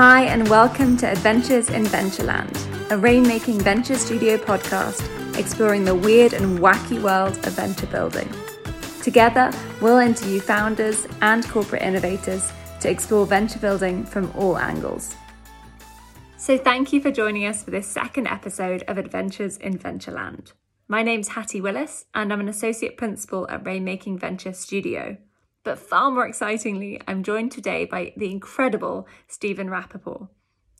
Hi, and welcome to Adventures in Ventureland, a rainmaking venture studio podcast exploring the weird and wacky world of venture building. Together, we'll interview founders and corporate innovators to explore venture building from all angles. So, thank you for joining us for this second episode of Adventures in Ventureland. My name's Hattie Willis, and I'm an associate principal at Rainmaking Venture Studio. But far more excitingly, I'm joined today by the incredible Stephen Rapoport.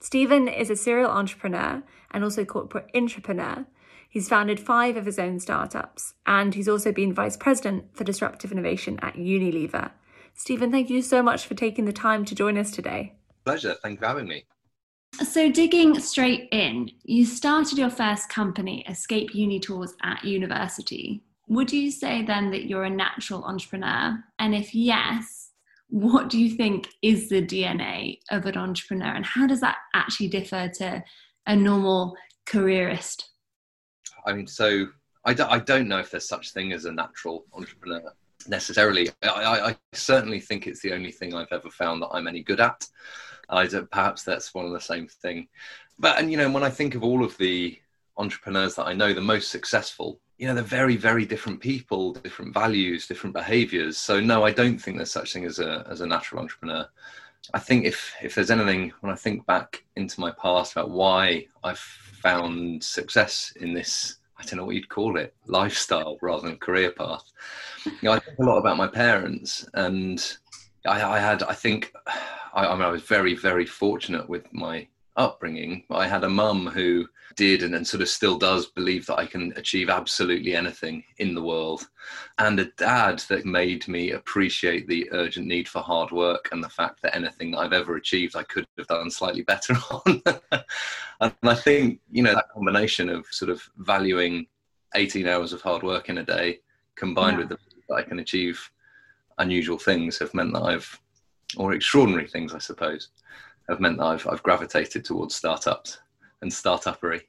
Stephen is a serial entrepreneur and also corporate entrepreneur. He's founded five of his own startups, and he's also been vice president for disruptive innovation at Unilever. Stephen, thank you so much for taking the time to join us today. Pleasure. Thank you for having me. So, digging straight in, you started your first company, Escape Uni Tours, at university. Would you say then that you're a natural entrepreneur? And if yes, what do you think is the DNA of an entrepreneur? And how does that actually differ to a normal careerist? I mean, so I don't, I don't know if there's such thing as a natural entrepreneur necessarily. I, I, I certainly think it's the only thing I've ever found that I'm any good at. I don't, perhaps that's one of the same thing. But, and you know, when I think of all of the entrepreneurs that I know, the most successful, you know they're very very different people different values different behaviors. So no i don't think there's such thing as a as a natural entrepreneur. I think if if there's anything when i think back into my past about why i've found success in this i don't know what you'd call it lifestyle rather than career path you know i think a lot about my parents. And i, I had i think I, I mean i was very very fortunate with my upbringing i had a mum who did and, and sort of still does believe that I can achieve absolutely anything in the world, and a dad that made me appreciate the urgent need for hard work and the fact that anything that I've ever achieved I could have done slightly better on. and I think, you know, that combination of sort of valuing 18 hours of hard work in a day combined yeah. with the that I can achieve unusual things have meant that I've, or extraordinary things, I suppose, have meant that I've, I've gravitated towards startups and startupery.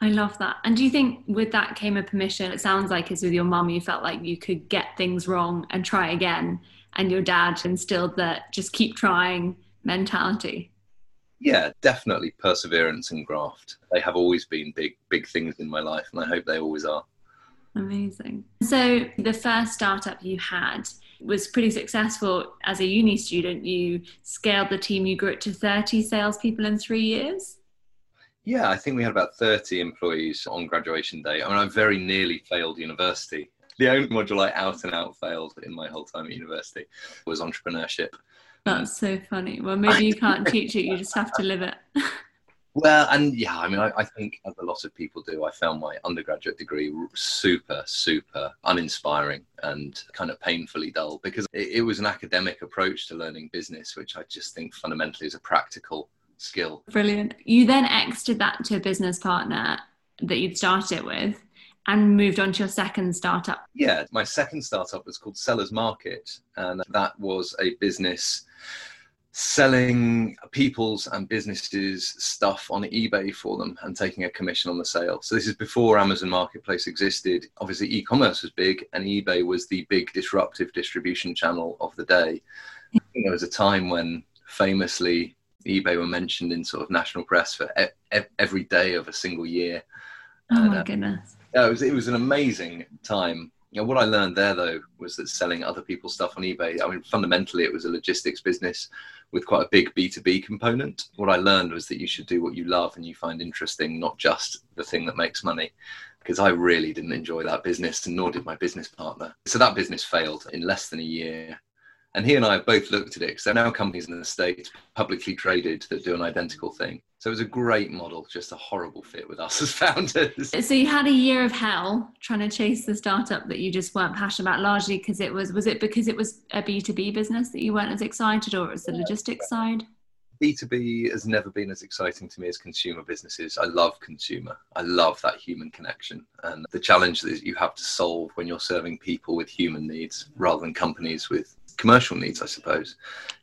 I love that. And do you think with that came a permission? It sounds like it's with your mum, you felt like you could get things wrong and try again. And your dad instilled that just keep trying mentality. Yeah, definitely perseverance and graft. They have always been big, big things in my life, and I hope they always are. Amazing. So, the first startup you had was pretty successful as a uni student. You scaled the team, you grew it to 30 salespeople in three years. Yeah, I think we had about 30 employees on graduation day. I mean, I very nearly failed university. The only module I out and out failed in my whole time at university was entrepreneurship. That's so funny. Well, maybe you can't teach it, you just have to live it. well, and yeah, I mean, I, I, think as a lot of people do, I found my undergraduate degree super, super uninspiring and kind of painfully dull because it, it was an academic approach to learning business, which I just think fundamentally is a practical skill. Brilliant. You then exited that to a business partner that you'd started it with and moved on to your second startup. Yeah, my second startup was called Sellers Market, and that was a business selling people's and businesses stuff on eBay for them and taking a commission on the sale. So this is before Amazon Marketplace existed. Obviously e-commerce was big and eBay was the big disruptive distribution channel of the day. There was a time when famously eBay were mentioned in sort of national press for e- every day of a single year. Oh and, my uh, goodness! Yeah, it was it was an amazing time. You know, what I learned there though was that selling other people's stuff on eBay. I mean, fundamentally, it was a logistics business with quite a big B two B component. What I learned was that you should do what you love and you find interesting, not just the thing that makes money. Because I really didn't enjoy that business, and nor did my business partner. So that business failed in less than a year. And he and I have both looked at it because there are now companies in the States publicly traded that do an identical thing. So it was a great model, just a horrible fit with us as founders. So you had a year of hell trying to chase the startup that you just weren't passionate about, largely because it was, was it because it was a B2B business that you weren't as excited or it was the logistics side? B2B has never been as exciting to me as consumer businesses. I love consumer. I love that human connection and the challenge that you have to solve when you're serving people with human needs rather than companies with commercial needs, I suppose,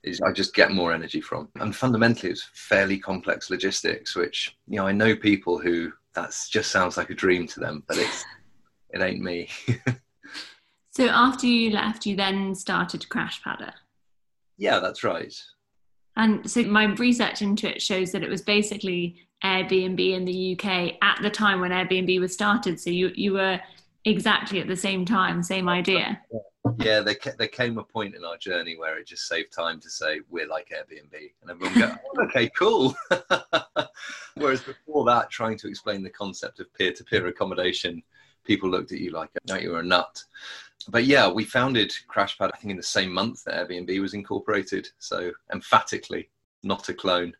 is I just get more energy from. And fundamentally, it's fairly complex logistics, which you know I know people who that just sounds like a dream to them, but it's it ain't me. so after you left, you then started Crashpadder. Yeah, that's right. And so my research into it shows that it was basically Airbnb in the UK at the time when Airbnb was started. So you you were exactly at the same time, same idea. Yeah, there, there came a point in our journey where it just saved time to say we're like Airbnb, and everyone go, oh, "Okay, cool." Whereas before that, trying to explain the concept of peer-to-peer accommodation, people looked at you like, "No, you were a nut." But yeah, we founded Crashpad, I think, in the same month that Airbnb was incorporated. So emphatically, not a clone.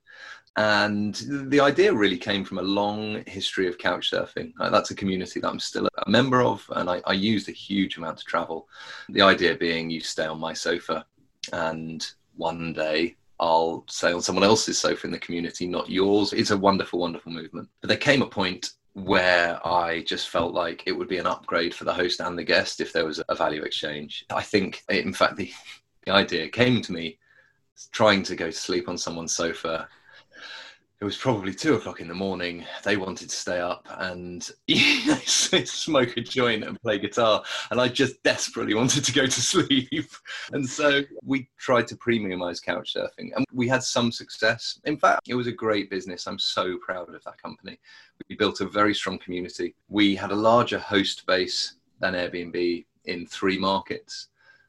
And the idea really came from a long history of couch surfing. Uh, that's a community that I'm still a member of, and I, I used a huge amount to travel. The idea being you stay on my sofa, and one day I'll stay on someone else's sofa in the community, not yours. It's a wonderful, wonderful movement. But there came a point where I just felt like it would be an upgrade for the host and the guest if there was a value exchange. I think, in fact, the, the idea came to me trying to go to sleep on someone's sofa it was probably two o'clock in the morning. They wanted to stay up and smoke a joint and play guitar. And I just desperately wanted to go to sleep. And so we tried to premiumize couch surfing and we had some success. In fact, it was a great business. I'm so proud of that company. We built a very strong community. We had a larger host base than Airbnb in three markets.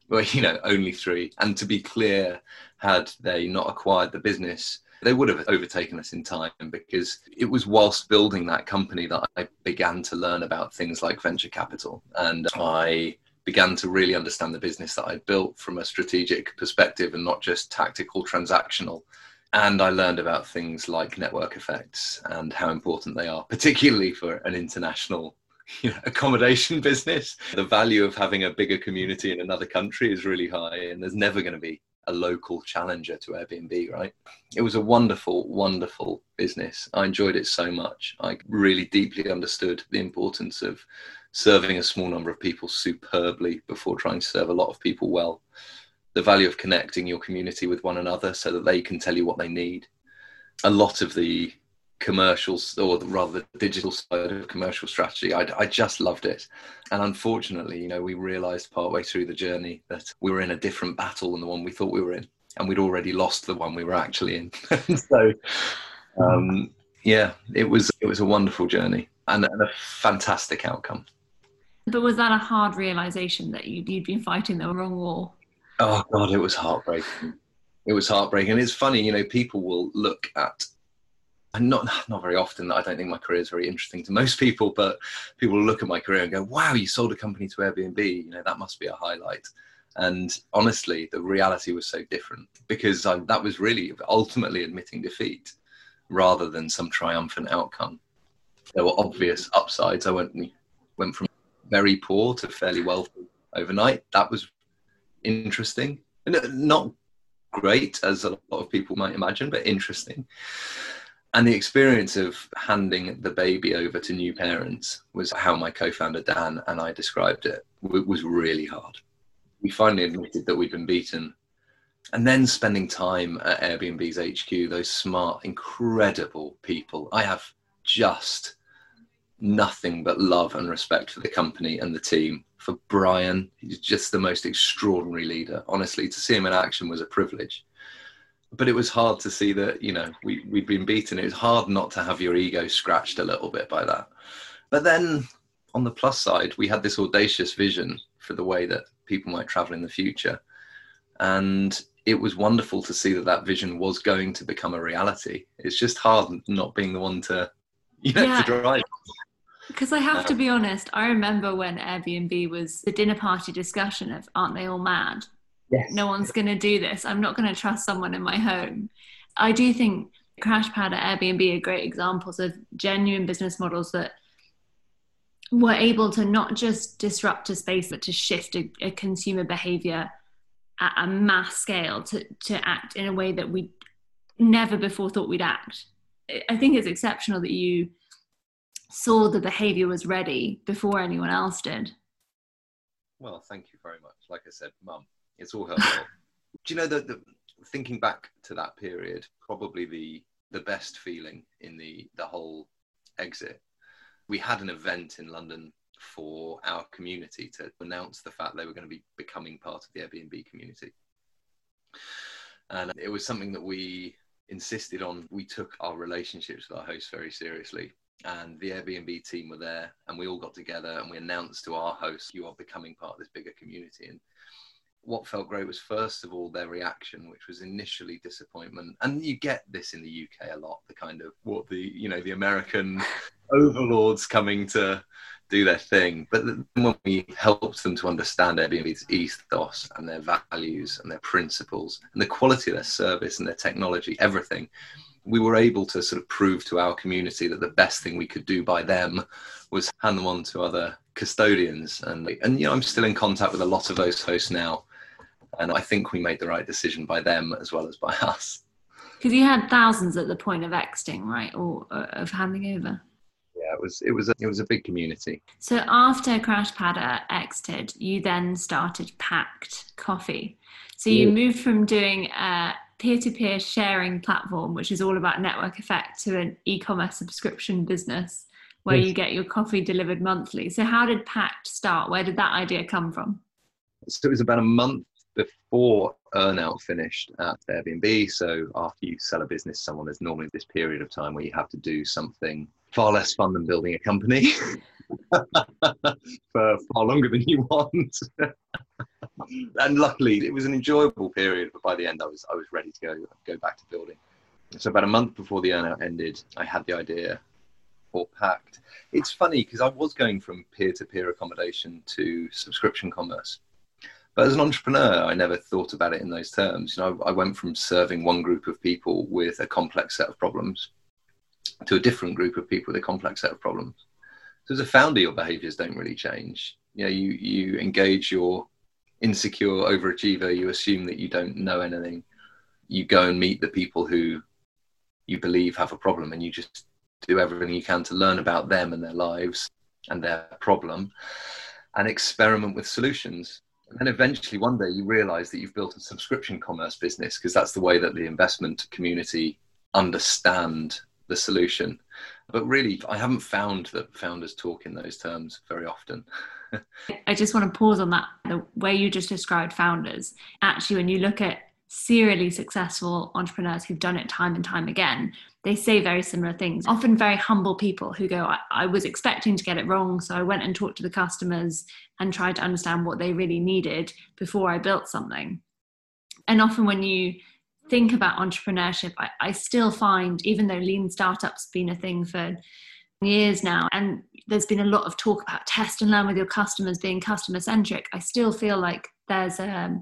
Well, you know, only three. And to be clear, had they not acquired the business, they would have overtaken us in time because it was whilst building that company that I began to learn about things like venture capital. And I began to really understand the business that I'd built from a strategic perspective and not just tactical transactional. And I learned about things like network effects and how important they are, particularly for an international you know, accommodation business. The value of having a bigger community in another country is really high, and there's never going to be a local challenger to Airbnb, right? It was a wonderful, wonderful business. I enjoyed it so much. I really deeply understood the importance of serving a small number of people superbly before trying to serve a lot of people well. The value of connecting your community with one another so that they can tell you what they need. A lot of the commercials or rather the digital side of commercial strategy. I, I, just loved it. And unfortunately you know we realized partway through the journey that we were in a different battle than the one we thought we were in and we'd already lost the one we were actually in. So um, yeah it was it was a wonderful journey and, and, a fantastic outcome. But was that a hard realization that you'd, you'd been fighting the wrong war? Oh god it was heartbreaking. It was heartbreaking. It's funny you know people will look at and not not very often. that I don't think my career is very interesting to most people, but people look at my career and go, "Wow, you sold a company to Airbnb. You know that must be a highlight." And honestly, the reality was so different because I, that was really ultimately admitting defeat rather than some triumphant outcome. There were obvious upsides. I went went from very poor to fairly wealthy overnight. That was interesting, not great as a lot of people might imagine, but interesting and the experience of handing the baby over to new parents was how my co-founder Dan and I described it. it was really hard. We finally admitted that we'd been beaten, and then spending time at Airbnb's HQ, those smart, incredible people. I have just nothing but love and respect for the company and the team. For Brian, he's just the most extraordinary leader. Honestly, to see him in action was a privilege but it was hard to see that you know we we'd been beaten. It was hard not to have your ego scratched a little bit by that. But then on the plus side, we had this audacious vision for the way that people might travel in the future, and it was wonderful to see that that vision was going to become a reality. It's just hard not being the one to you know yeah. to drive. Because I have to um, be honest, I remember when Airbnb was the dinner party discussion of aren't they all mad? Yes. No one's going to do this. I'm not going to trust someone in my home. I do think Crashpad at Airbnb are great examples of genuine business models that were able to not just disrupt a space, but to shift a, a consumer behavior at a mass scale to, to act in a way that we never before thought we'd act. I think it's exceptional that you saw the behavior was ready before anyone else did. Well, thank you very much. Like I said, mum, it's all her fault. Do you know that the thinking back to that period, probably the the best feeling in the the whole exit. We had an event in London for our community to announce the fact they were going to be becoming part of the Airbnb community. And it was something that we insisted on. We took our relationships with our hosts very seriously. And the Airbnb team were there, and we all got together and we announced to our hosts, You are becoming part of this bigger community. And what felt great was first of all their reaction, which was initially disappointment, and you get this in the UK a lot. The kind of what the you know the American overlords coming to do their thing, but when we helped them to understand Airbnb's ethos and their values and their principles and the quality of their service and their technology, everything, we were able to sort of prove to our community that the best thing we could do by them was hand them on to other custodians. And and you know I'm still in contact with a lot of those hosts now and I think we made the right decision by them as well as by us. Because you had thousands at the point of exiting, right, or uh, of handing over. Yeah, it was it was a, it was a big community. So after Crashpadder exited, you then started Pact Coffee. So you yeah. moved from doing a peer-to-peer sharing platform, which is all about network effect, to an e-commerce subscription business where yes. you get your coffee delivered monthly. So how did Pact start? Where did that idea come from? So it was about a month before earnout finished at Airbnb. So after you sell a business to someone, there's normally this period of time where you have to do something far less fun than building a company for far longer than you want. and luckily, it was an enjoyable period. But by the end, I was I was ready to go go back to building. So about a month before the earnout ended, I had the idea for Pact. It's funny because I was going from peer-to-peer accommodation to subscription commerce but as an entrepreneur, I never thought about it in those terms. You know, I went from serving one group of people with a complex set of problems to a different group of people with a complex set of problems. So as a founder, your behaviors don't really change. You know, you, you engage your insecure overachiever, you assume that you don't know anything. You go and meet the people who you believe have a problem and you just do everything you can to learn about them and their lives and their problem and experiment with solutions and then eventually one day you realize that you've built a subscription commerce business because that's the way that the investment community understand the solution. But really, I haven't found that founders talk in those terms very often. I just want to pause on that. The way you just described founders, actually, when you look at serially successful entrepreneurs who've done it time and time again, they say very similar things. Often very humble people who go, I, I, was expecting to get it wrong, so I went and talked to the customers and tried to understand what they really needed before I built something. And often when you think about entrepreneurship, I, I still find, even though lean startups been a thing for years now, and there's been a lot of talk about test and learn with your customers being customer centric, I still feel like there's a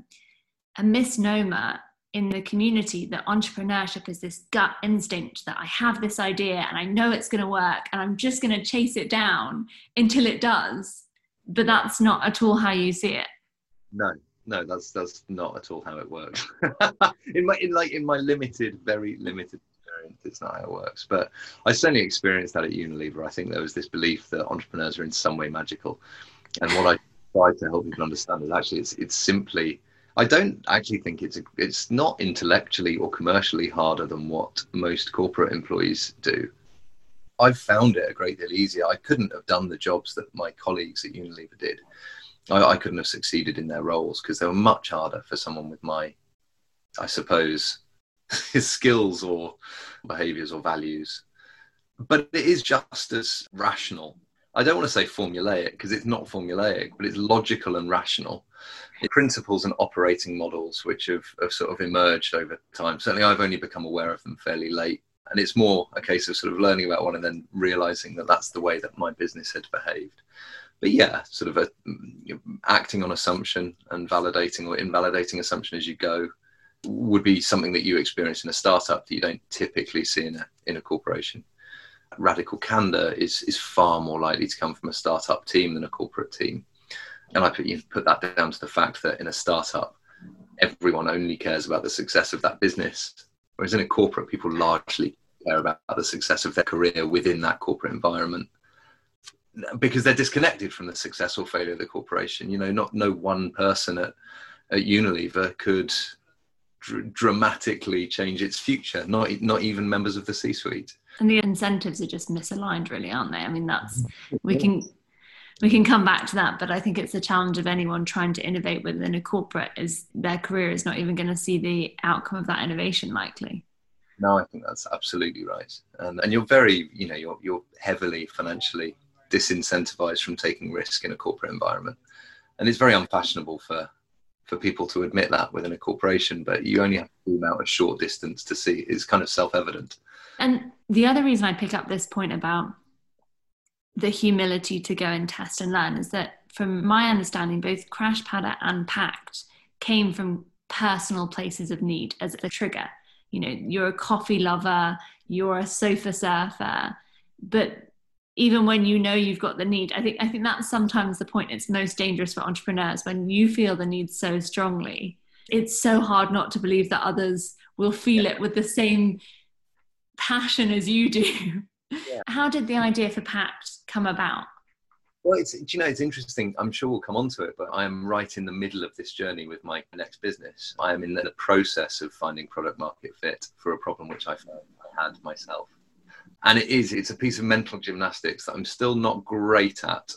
a misnomer in the community that entrepreneurship is this gut instinct that I have this idea and I know it's going to work and I'm just going to chase it down until it does. But that's not at all how you see it. No, no, that's that's not at all how it works. in my in like in my limited, very limited experience, it's not how it works. But I certainly experienced that at Unilever. I think there was this belief that entrepreneurs are in some way magical, and what I tried to help people understand is actually it's it's simply I don't actually think it's a, it's not intellectually or commercially harder than what most corporate employees do. I've found it a great deal easier. I couldn't have done the jobs that my colleagues at Unilever did. I, I couldn't have succeeded in their roles because they were much harder for someone with my, I suppose, his skills or behaviors or values. But it is just as rational. I don't want to say formulaic because it's not formulaic, but it's logical and rational principles and operating models which have, have sort of emerged over time. Certainly, I've only become aware of them fairly late. And it's more a case of sort of learning about one and then realizing that that's the way that my business had behaved. But yeah, sort of a, acting on assumption and validating or invalidating assumption as you go would be something that you experience in a startup that you don't typically see in a, in a corporation. Radical candor is, is far more likely to come from a startup team than a corporate team and I put you put that down to the fact that in a startup, everyone only cares about the success of that business, whereas in a corporate, people largely care about the success of their career within that corporate environment because they're disconnected from the success or failure of the corporation. You know, not no one person at at Unilever could dr- dramatically change its future. Not not even members of the C-suite. And the incentives are just misaligned, really, aren't they? I mean, that's we can we can come back to that, but I think it's a challenge of anyone trying to innovate within a corporate is their career is not even going to see the outcome of that innovation likely. No, I think that's absolutely right. And and you're very, you know, you're you're heavily financially disincentivized from taking risk in a corporate environment. And it's very unfashionable for for people to admit that within a corporation, but you only have to zoom out a short distance to see it's kind of self-evident. And the other reason I pick up this point about the humility to go and test and learn is that from my understanding both Crashpadder and pact came from personal places of need as a trigger. You know you're a coffee lover you're a sofa surfer but even when you know you've got the need i think i think that's sometimes the point. It's most dangerous for entrepreneurs when you feel the need so strongly. It's so hard not to believe that others will feel it with the same passion as you do yeah. how did the idea for pact come about well, it's you know it's interesting. I'm sure we'll come on to it, but I am right in the middle of this journey with my next business. I am in the process of finding product market fit for a problem which I found I had myself, and it is it's a piece of mental gymnastics that I'm still not great at.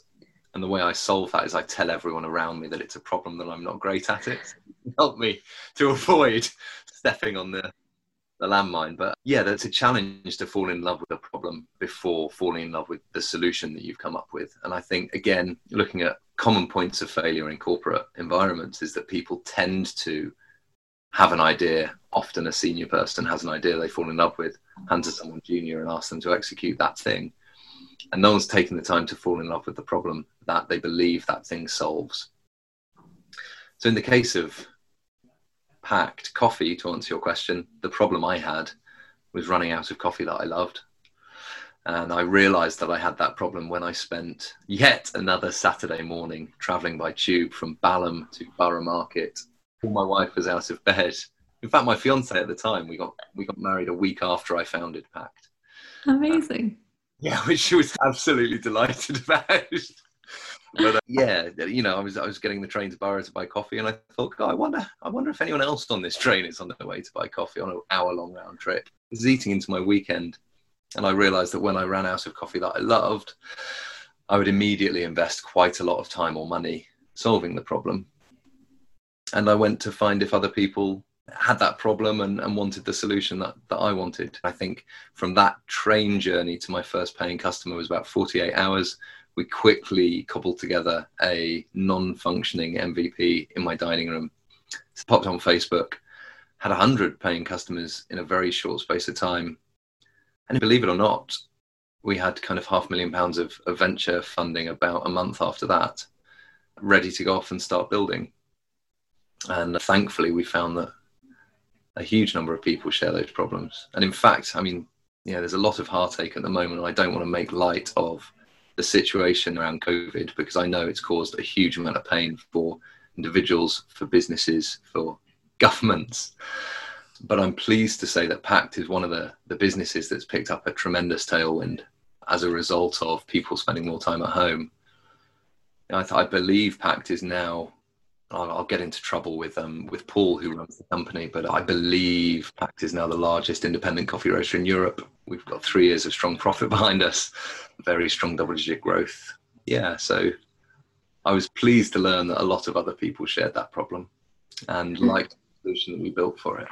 And the way I solve that is I tell everyone around me that it's a problem that I'm not great at it. Help me to avoid stepping on the the landmine. But yeah, that's a challenge to fall in love with a problem before falling in love with the solution that you've come up with. And I think, again, looking at common points of failure in corporate environments is that people tend to have an idea. Often a senior person has an idea they fall in love with, hand to someone junior and ask them to execute that thing. And no one's taken the time to fall in love with the problem that they believe that thing solves. So, in the case of pact coffee to answer your question the problem i had was running out of coffee that i loved. And i realized that i had that problem when i spent yet another saturday morning traveling by tube from balham to borough market. All my wife was out of bed. In fact my fiance at the time we got we got married a week after i founded pact amazing. Yeah which she was absolutely delighted about but uh, yeah, you know, I was I was getting the train to Borough to buy coffee, and I thought, God, I wonder, I wonder if anyone else on this train is on their way to buy coffee on an hour-long round trip. I was eating into my weekend, and I realised that when I ran out of coffee that I loved, I would immediately invest quite a lot of time or money solving the problem. And I went to find if other people had that problem and, and wanted the solution that, that I wanted. I think from that train journey to my first paying customer was about 48 hours we quickly cobbled together a non-functioning MVP in my dining room. It's popped on Facebook, had hundred paying customers in a very short space of time, and believe it or not, we had kind of half a million pounds of, of venture funding about a month after that, ready to go off and start building. And thankfully, we found that a huge number of people share those problems. And in fact, I mean, yeah, there's a lot of heartache at the moment, I don't want to make light of the situation around COVID because I know it's caused a huge amount of pain for individuals, for businesses, for governments. But I'm pleased to say that Pact is one of the, the businesses that's picked up a tremendous tailwind as a result of people spending more time at home. I, th- I believe Pact is now I'll, I'll, get into trouble with um, with Paul, who runs the company, but I believe Pact is now the largest independent coffee roaster in Europe. We've got three years of strong profit behind us, very strong double-digit growth. Yeah, so I was pleased to learn that a lot of other people shared that problem and mm. liked the solution that we built for it.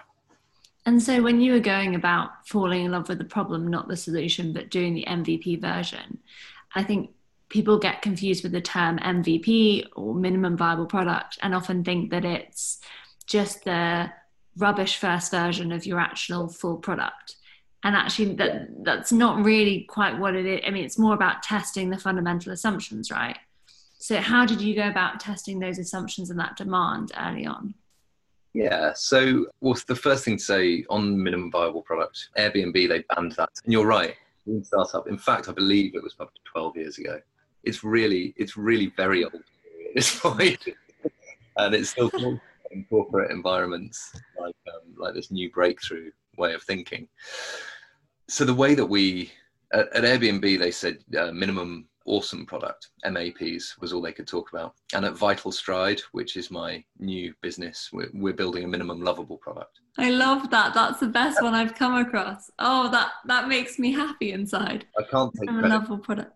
And so, when you were going about falling in love with the problem, not the solution, but doing the MVP version, I think people get confused with the term MVP or minimum viable product and often think that it's just the rubbish first version of your actual full product. And actually, that that's not really quite what it is. I mean, it's more about testing the fundamental assumptions, right? So, how did you go about testing those assumptions and that demand early on? Yeah, so well, the first thing to say on minimum viable product, Airbnb they banned that, and you're right. Startup. In fact, I believe it was probably 12 years ago it's really it's really very old at this point, and it's still in corporate environments like um, like this new breakthrough way of thinking. So the way that we at, at Airbnb they said uh, minimum awesome product MAPs was all they could talk about, and at Vital Stride, which is my new business, we're, we're building a minimum lovable product. I love that. That's the best one I've come across. Oh, that that makes me happy inside. I can't take a lovable product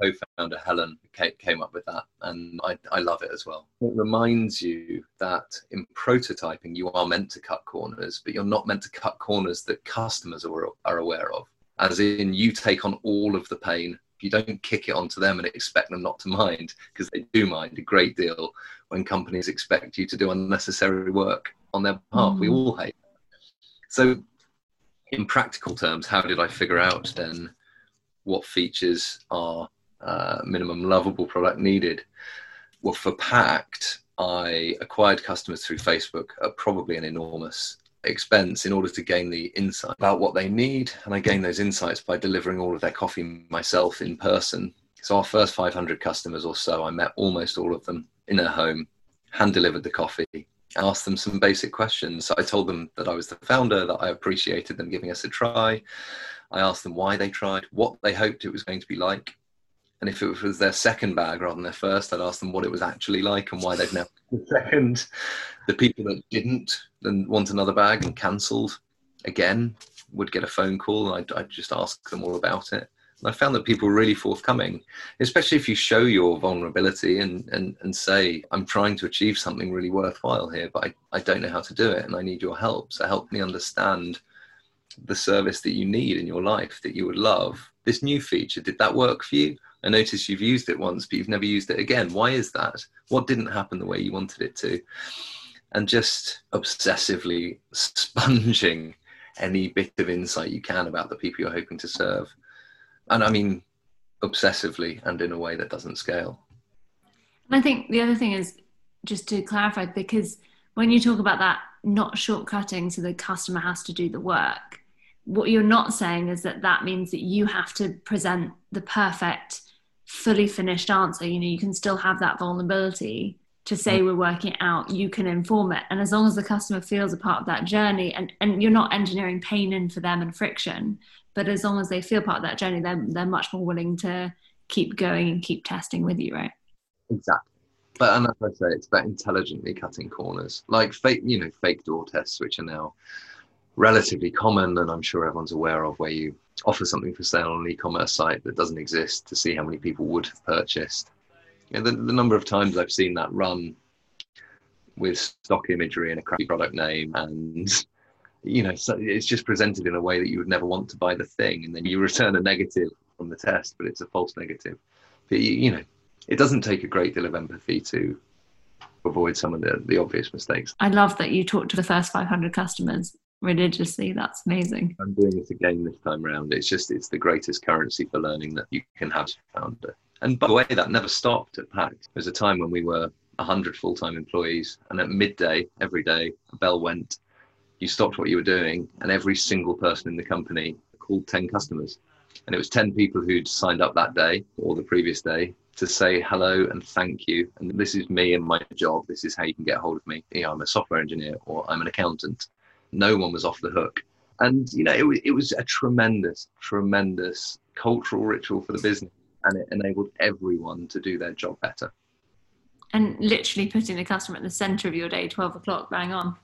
co-founder Helen came up with that, and I, I love it as well. It reminds you that in prototyping, you are meant to cut corners, but you're not meant to cut corners that customers are, are aware of. As in, you take on all of the pain. You don't kick it onto them and expect them not to mind, because they do mind a great deal when companies expect you to do unnecessary work on their behalf. Mm. We all hate. That. So, in practical terms, how did I figure out then what features are uh, minimum lovable product needed. Well, for Pact, I acquired customers through Facebook at probably an enormous expense in order to gain the insight about what they need. And I gained those insights by delivering all of their coffee myself in person. So, our first 500 customers or so, I met almost all of them in their home, hand delivered the coffee, asked them some basic questions. I told them that I was the founder, that I appreciated them giving us a try. I asked them why they tried, what they hoped it was going to be like. And if it was their second bag rather than their first, I'd ask them what it was actually like and why they've now the second. The people that didn't then want another bag and cancelled again would get a phone call and I'd, I'd just ask them all about it. And I found that people were really forthcoming, especially if you show your vulnerability and, and, and say, I'm trying to achieve something really worthwhile here, but I, I don't know how to do it and I need your help. So help me understand the service that you need in your life that you would love. This new feature, did that work for you? I notice you've used it once, but you've never used it again. Why is that? What didn't happen the way you wanted it to? And just obsessively sponging any bit of insight you can about the people you're hoping to serve. And I mean, obsessively and in a way that doesn't scale. And I think the other thing is just to clarify, because when you talk about that not shortcutting so the customer has to do the work, what you're not saying is that that means that you have to present the perfect fully finished answer you know you can still have that vulnerability to say mm. we're working it out you can inform it. And as long as the customer feels a part of that journey and and you're not engineering pain in for them and friction but as long as they feel part of that journey they're, they're much more willing to keep going and keep testing with you right? Exactly. But and as I say, it's about intelligently cutting corners, like fake, you know, fake door tests, which are now relatively common, and I'm sure everyone's aware of, where you offer something for sale on an e-commerce site that doesn't exist to see how many people would have purchased. The, the number of times I've seen that run with stock imagery and a crappy product name, and you know, so it's just presented in a way that you would never want to buy the thing, and then you return a negative from the test, but it's a false negative. But you, you know, it doesn't take a great deal of empathy to avoid some of the, the obvious mistakes. I love that you talked to the first 500 customers religiously. That's amazing. I'm doing it again this time around. It's just, it's the greatest currency for learning that you can have found. Uh, and by the way, that never stopped at Pact. There was a time when we were 100 full time employees, and at midday, every day, a bell went. You stopped what you were doing, and every single person in the company called 10 customers. And it was 10 people who'd signed up that day or the previous day to say hello and thank you. And this is me and my job. This is how you can get hold of me. You know, I'm a software engineer or I'm an accountant. No one was off the hook. And, you know, it, it was a tremendous, tremendous cultural ritual for the business. And it enabled everyone to do their job better. And literally putting the customer at the center of your day, 12 o'clock, bang on.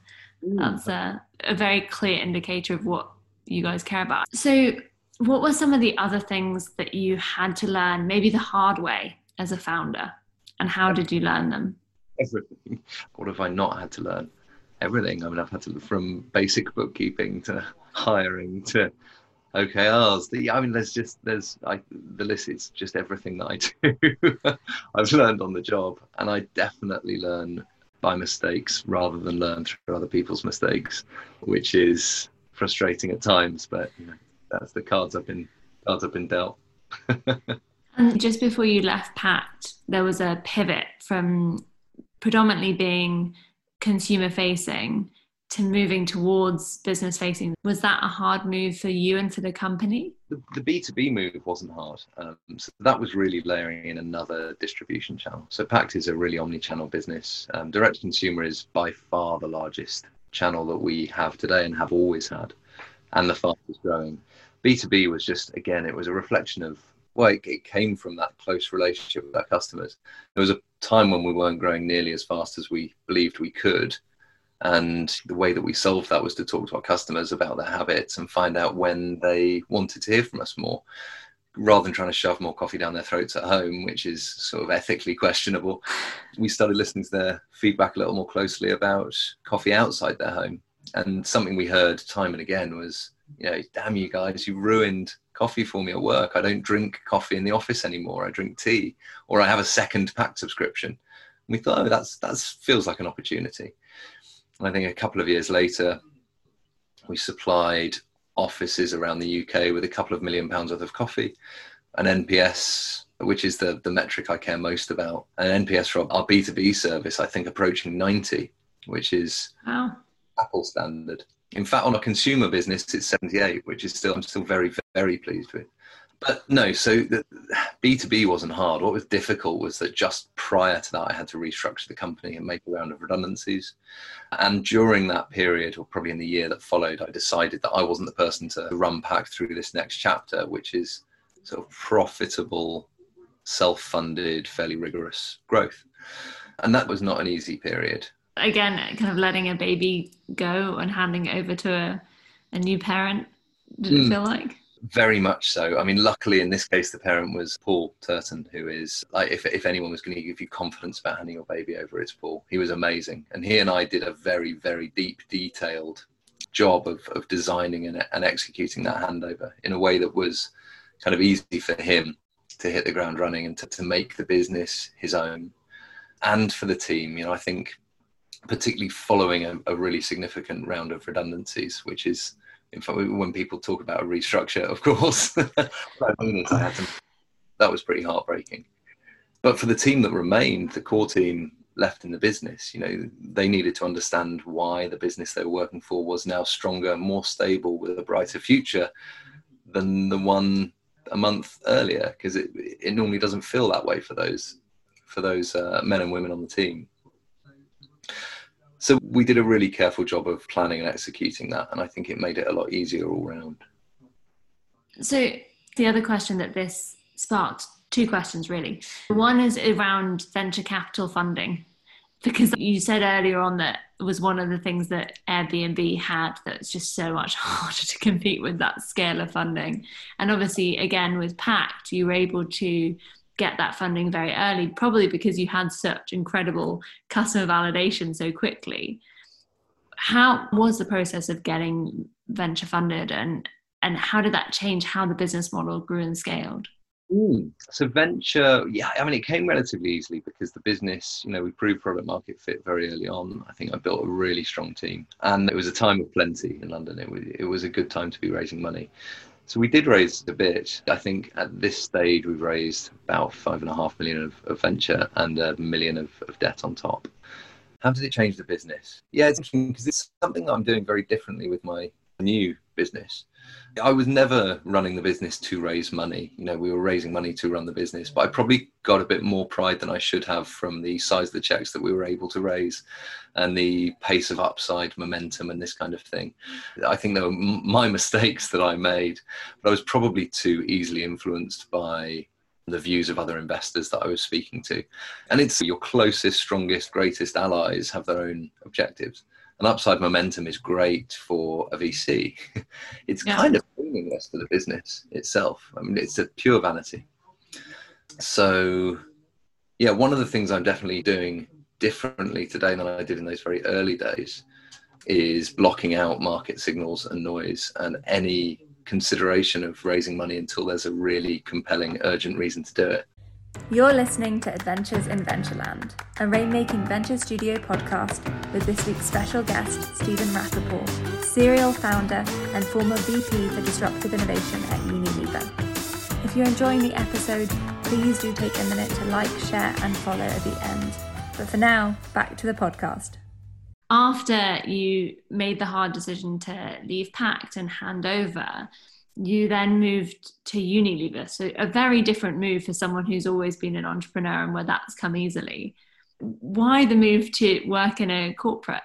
Mm. That's a, a very clear indicator of what you guys care about. So, what were some of the other things that you had to learn, maybe the hard way, as a founder and how did you learn them everything what have i not had to learn everything. I mean i've had to from basic bookkeeping to hiring to okrs the, i mean there's just there's I, the list is just everything that i do. I've learned on the job and i definitely learn by mistakes rather than learn through other people's mistakes which is frustrating at times but you know that's the cards i've been cards i've been dealt. And um, just before you left Pact, there was a pivot from predominantly being consumer facing to moving towards business facing. Was that a hard move for you and for the company? The, the B2B move wasn't hard. Um, so that was really layering in another distribution channel. So Pact is a really omni channel business. Um, direct consumer is by far the largest channel that we have today and have always had, and the fastest growing. B2B was just, again, it was a reflection of well, it, came from that close relationship with our customers. There was a time when we weren't growing nearly as fast as we believed we could. And the way that we solved that was to talk to our customers about their habits and find out when they wanted to hear from us more. rather than trying to shove more coffee down their throats at home, which is sort of ethically questionable, we started listening to their feedback a little more closely about coffee outside their home. And something we heard time and again was, you know, damn you guys, you ruined coffee for me at work. I don't drink coffee in the office anymore. I drink tea, or I have a second Pact subscription. And we thought, oh, that's that feels like an opportunity. And I think a couple of years later, we supplied offices around the UK with a couple of million pounds worth of coffee, an NPS, which is the, the metric I care most about, an NPS from our B2B service, I think approaching 90, which is wow. Apple standard. In fact, on a consumer business, it's 78, which is still I'm still very very pleased with. But no, so the B2B wasn't hard. What was difficult was that just prior to that, I had to restructure the company and make a round of redundancies. And during that period, or probably in the year that followed, I decided that I wasn't the person to run Pact through this next chapter, which is sort of profitable, self funded, fairly rigorous growth. And that was not an easy period again kind of letting a baby go and handing it over to a, a new parent did mm. it feel like very much so. I mean, luckily in this case, the parent was Paul Turton, who is like, if, if anyone was going to give you confidence about handing your baby over, it's Paul. He was amazing. And he and I did a very, very deep, detailed job of, of designing and, and executing that handover in a way that was kind of easy for him to hit the ground running and to, to make the business his own. And for the team, you know, I think particularly following a, a, really significant round of redundancies, which is, in fact, when people talk about a restructure, of course, that was pretty heartbreaking. But for the team that remained, the core team left in the business, you know, they needed to understand why the business they were working for was now stronger, more stable, with a brighter future than the one a month earlier, because it, it normally doesn't feel that way for those for those uh, men and women on the team. So we did a really careful job of planning and executing that, and I think it made it a lot easier all round. So the other question that this sparked two questions really. One is around venture capital funding, because you said earlier on that was one of the things that Airbnb had that's just so much harder to compete with that scale of funding. And obviously, again, with Pact, you were able to get that funding very early, probably because you had such incredible customer validation so quickly. How was the process of getting venture funded and and how did that change how the business model grew and scaled? So venture, yeah, I mean, it came relatively easily because the business, you know, we proved product market fit very early on. I think I built a really strong team, and it was a time of plenty in London. It was, it was a good time to be raising money. So we did raise a bit. I think at this stage we've raised about five and a half million of, of venture and a million of, of debt on top. How did it change the business? Yeah, it's interesting because it's something that I'm doing very differently with my new business. I was never running the business to raise money. You know, we were raising money to run the business, but I probably got a bit more pride than I should have from the size of the checks that we were able to raise and the pace of upside momentum and this kind of thing. I think they were my mistakes that I made, but I was probably too easily influenced by the views of other investors that I was speaking to. And it's your closest, strongest, greatest allies have their own objectives and upside momentum is great for a VC. it's yeah. kind of meaningless for the business itself. I mean, it's a pure vanity. So, yeah, one of the things I'm definitely doing differently today than I did in those very early days is blocking out market signals and noise and any consideration of raising money until there's a really compelling, urgent reason to do it. You're listening to Adventures in Ventureland, a rainmaking venture studio podcast with this week's special guest, Stephen Rapoport, serial founder and former VP for Disruptive Innovation at Unilever. If you're enjoying the episode, please do take a minute to like, share, and follow at the end. But for now, back to the podcast. After you made the hard decision to leave Pact and hand over, you then moved to Unilever. So a very different move for someone who's always been an entrepreneur and where that's come easily. Why the move to work in a corporate?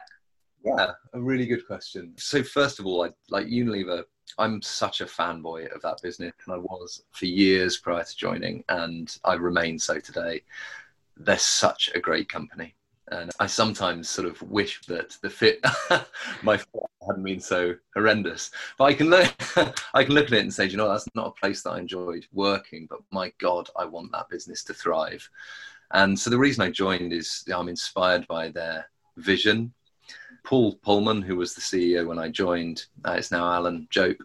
Yeah, a really good question. So first of all, I, like Unilever, I'm such a fanboy of that business, and I was for years prior to joining, and I remain so today. They're such a great company and I sometimes sort of wish that the fit my hadn't been so horrendous. But I can look, I can look at it and say, you know, that's not a place that I enjoyed working. But my God, I want that business to thrive. And so the reason I joined is I'm inspired by their vision. Paul Polman, who was the CEO when I joined, uh, it's now Alan Jope.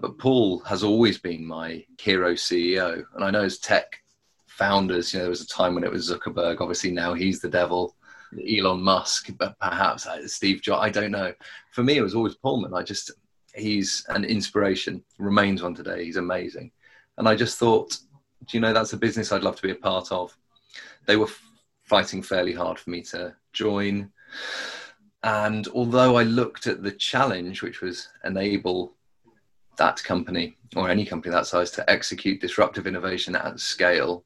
But Paul has always been my hero CEO. And I know as tech founders, you know, there was a time when it was Zuckerberg. Obviously, now he's the devil. Elon Musk, but perhaps uh, Steve Jobs. I don't know. For me, it was always Polman. I just he's an inspiration. Remains one today. He's amazing, and I just thought, do you know that's a business I'd love to be a part of. They were fighting fairly hard for me to join, and although I looked at the challenge, which was enable that company or any company that size to execute disruptive innovation at scale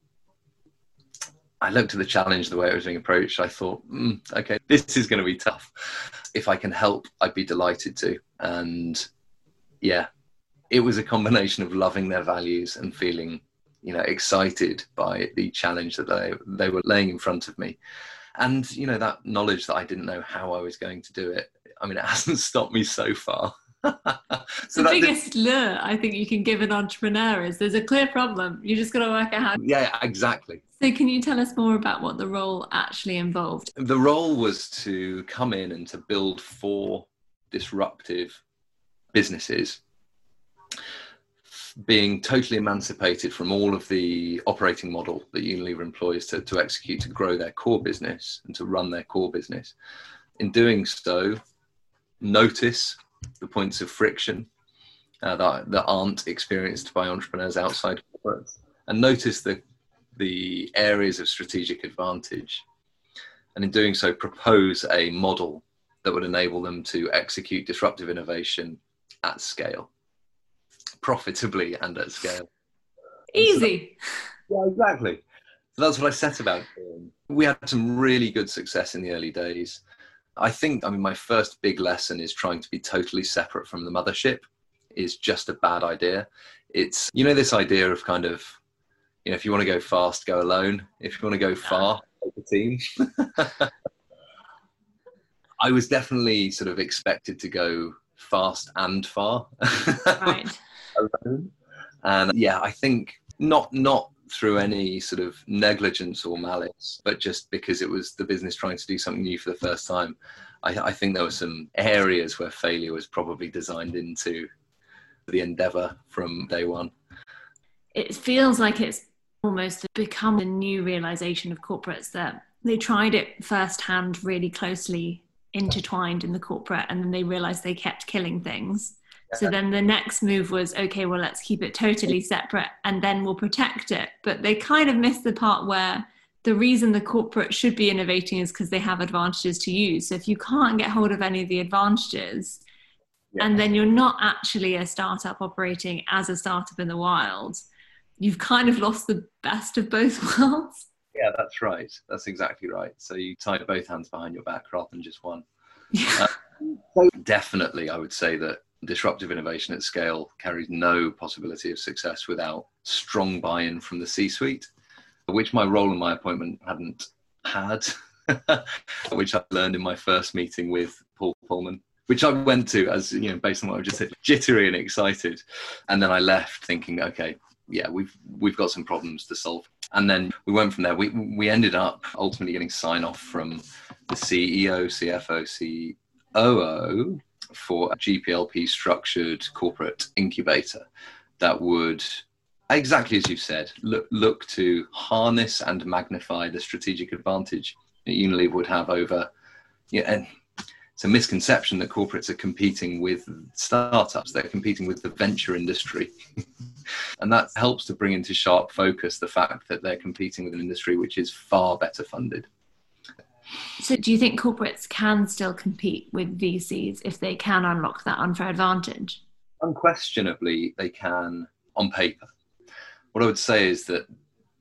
I looked at the challenge, the way it was being approached. I thought, mm, okay, this is going to be tough. If I can help, I'd be delighted to. And yeah, it was a combination of loving their values and feeling, you know, excited by the challenge that they they were laying in front of me, and you know that knowledge that I didn't know how I was going to do it. I mean, it hasn't stopped me so far. so the biggest did... lure I think you can give an entrepreneur is there's a clear problem. You just got to work out how. Yeah, exactly. So, can you tell us more about what the role actually involved? The role was to come in and to build four disruptive businesses, being totally emancipated from all of the operating model that Unilever employs to, to execute to grow their core business and to run their core business. In doing so, notice the points of friction uh, that, that aren't experienced by entrepreneurs outside corporates, and notice the, the areas of strategic advantage. And in doing so, propose a model that would enable them to execute disruptive innovation at scale, profitably and at scale. Easy. So that, yeah, exactly. So that's what I set about doing. We had some really good success in the early days. I think, I mean, my first big lesson is trying to be totally separate from the mothership is just a bad idea. It's, you know, this idea of kind of, you know, if you want to go fast, go alone. If you want to go far, take a team. I was definitely sort of expected to go fast and far. right. alone. And yeah, I think not not through any sort of negligence or malice, but just because it was the business trying to do something new for the first time. I, I think there were some areas where failure was probably designed into the endeavor from day one. It feels like it's almost become a new realization of corporates that they tried it firsthand really closely intertwined in the corporate and then they realized they kept killing things so then the next move was okay, well, let's keep it totally separate and then we'll protect it. But they kind of missed the part where the reason the corporate should be innovating is because they have advantages to use. So if you can't get hold of any of the advantages, yeah. and then you're not actually a startup operating as a startup in the wild, you've kind of lost the best of both worlds. Yeah, that's right. That's exactly right. So you tie both hands behind your back rather than just one. Yeah. Uh, so definitely, I would say that disruptive innovation at scale carries no possibility of success without strong buy in from the C suite, which my role in my appointment hadn't had, which I learned in my first meeting with Paul Polman. Which I went to as you know, based on what I just said, jittery and excited, and then I left thinking, okay, yeah, we've we've got some problems to solve. And then we went from there. We we ended up ultimately getting sign off from the CEO, CFO, COO, for a GPLP structured corporate incubator that would exactly as you've said look, look to harness and magnify the strategic advantage that Unilever would have over and it's a misconception that corporates are competing with startups. They're competing with the venture industry. And that helps to bring into sharp focus the fact that they're competing with an industry which is far better funded so, do you think corporates can still compete with VCs if they can unlock that unfair advantage? Unquestionably, they can on paper. What I would say is that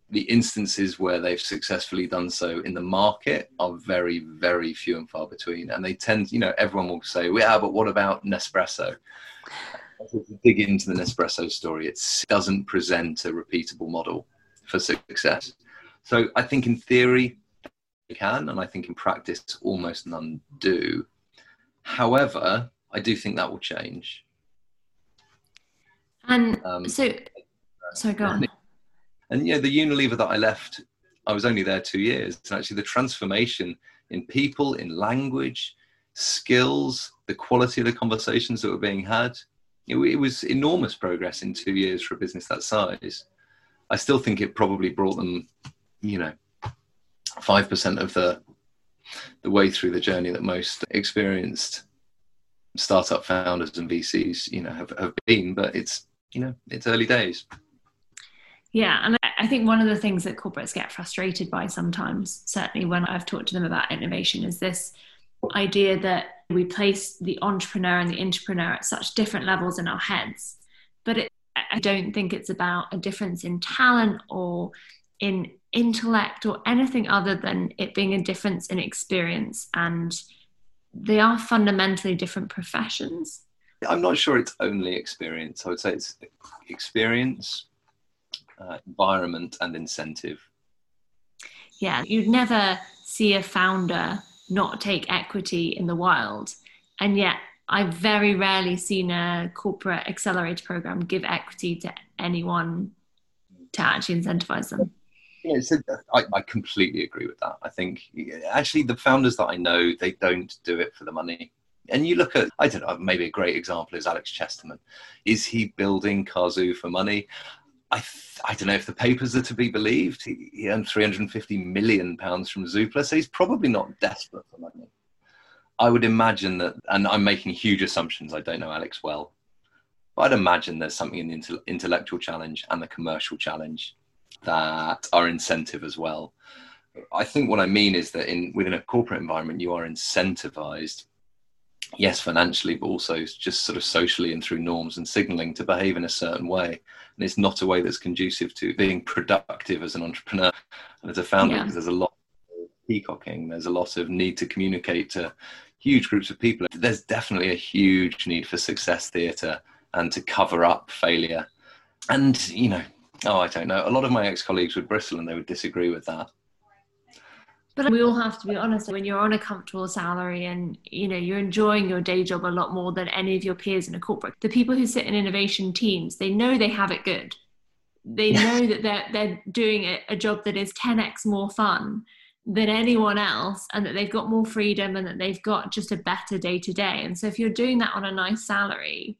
the instances where they've successfully done so in the market are very, very few and far between. And they tend, you know, everyone will say, yeah, but what about Nespresso? dig into the Nespresso story, it doesn't present a repeatable model for success. So I think in theory, can, and I think in practice almost none do. However, I do think that will change. And um, so, so go on. And yeah, the Unilever that I left, I was only there two years, and actually the transformation in people, in language, skills, the quality of the conversations that were being had, it, it was enormous progress in two years for a business that size. I still think it probably brought them, you know, five percent of the the way through the journey that most experienced startup founders and VCs, you know, have, have been. But it's you know, it's early days. Yeah, and I think one of the things that corporates get frustrated by sometimes, certainly when I've talked to them about innovation, is this idea that we place the entrepreneur and the entrepreneur at such different levels in our heads. But it, I don't think it's about a difference in talent or in intellect or anything other than it being a difference in experience. And they are fundamentally different professions. I'm not sure it's only experience. I would say it's experience, uh, environment, and incentive. Yeah, you'd never see a founder not take equity in the wild. And yet, I've very rarely seen a corporate accelerator program give equity to anyone to actually incentivize them. Yeah, so I, I completely agree with that. I think actually the founders that I know, they don't do it for the money. And you look at, I don't know, maybe a great example is Alex Chesterman. Is he building Cazoo for money? I, I don't know if the papers are to be believed. He, he earned 350 million pounds from Zoopla, so he's probably not desperate for money. I would imagine that, and I'm making huge assumptions. I don't know Alex well, but I'd imagine there's something in the intellectual challenge and the commercial challenge that are incentive as well. I think what I mean is that in within a corporate environment, you are incentivized yes, financially, but also just sort of socially and through norms and signaling to behave in a certain way. And it's not a way that's conducive to being productive as an entrepreneur and as a founder, yeah. because there's a lot of peacocking, there's a lot of need to communicate to huge groups of people. There's definitely a huge need for success theatre and to cover up failure. And, you know, oh, I don't know, a lot of my ex colleagues would bristle and they would disagree with that. But we all have to be honest. When you're on a comfortable salary and you know you're enjoying your day job a lot more than any of your peers in a corporate, the people who sit in innovation teams, they know they have it good. They know that they're they're doing a, a job that is 10x more fun than anyone else, and that they've got more freedom and that they've got just a better day to day. And so if you're doing that on a nice salary,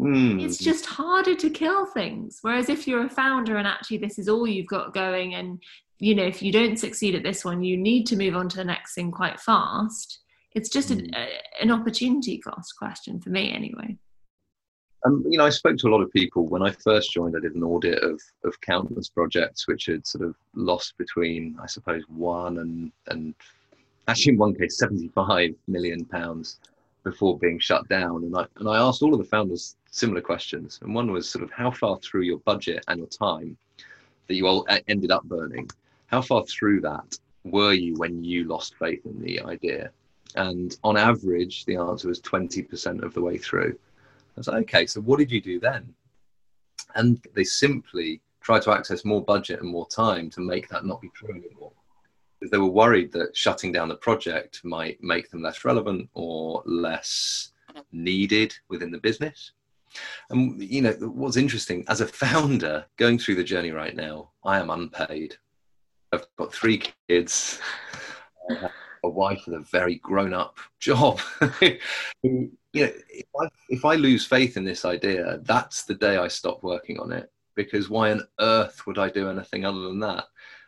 Mm. It's just harder to kill things. Whereas if you're a founder and actually this is all you've got going and you know if you don't succeed at this one you need to move on to the next thing quite fast it's just mm. a, an opportunity cost question for me anyway um, you know, I spoke to a lot of people when I first joined. I did an audit of of countless projects which had sort of lost between, I suppose, one and and actually in one case, seventy five million pounds before being shut down. And I and I asked all of the founders similar questions, and one was sort of how far through your budget and your time that you all uh, ended up burning how far through that were you when you lost faith in the idea? And on average, the answer was 20% of the way through. I was like, okay, so what did you do then? And they simply tried to access more budget and more time to make that not be true anymore. They were worried that shutting down the project might make them less relevant or less needed within the business. And you know what's interesting as a founder going through the journey right now, I am unpaid. I've got three kids, a wife with a very grown-up job. you know, if I, if I lose faith in this idea, that's the day I stop working on it. Because why on earth would I do anything other than that?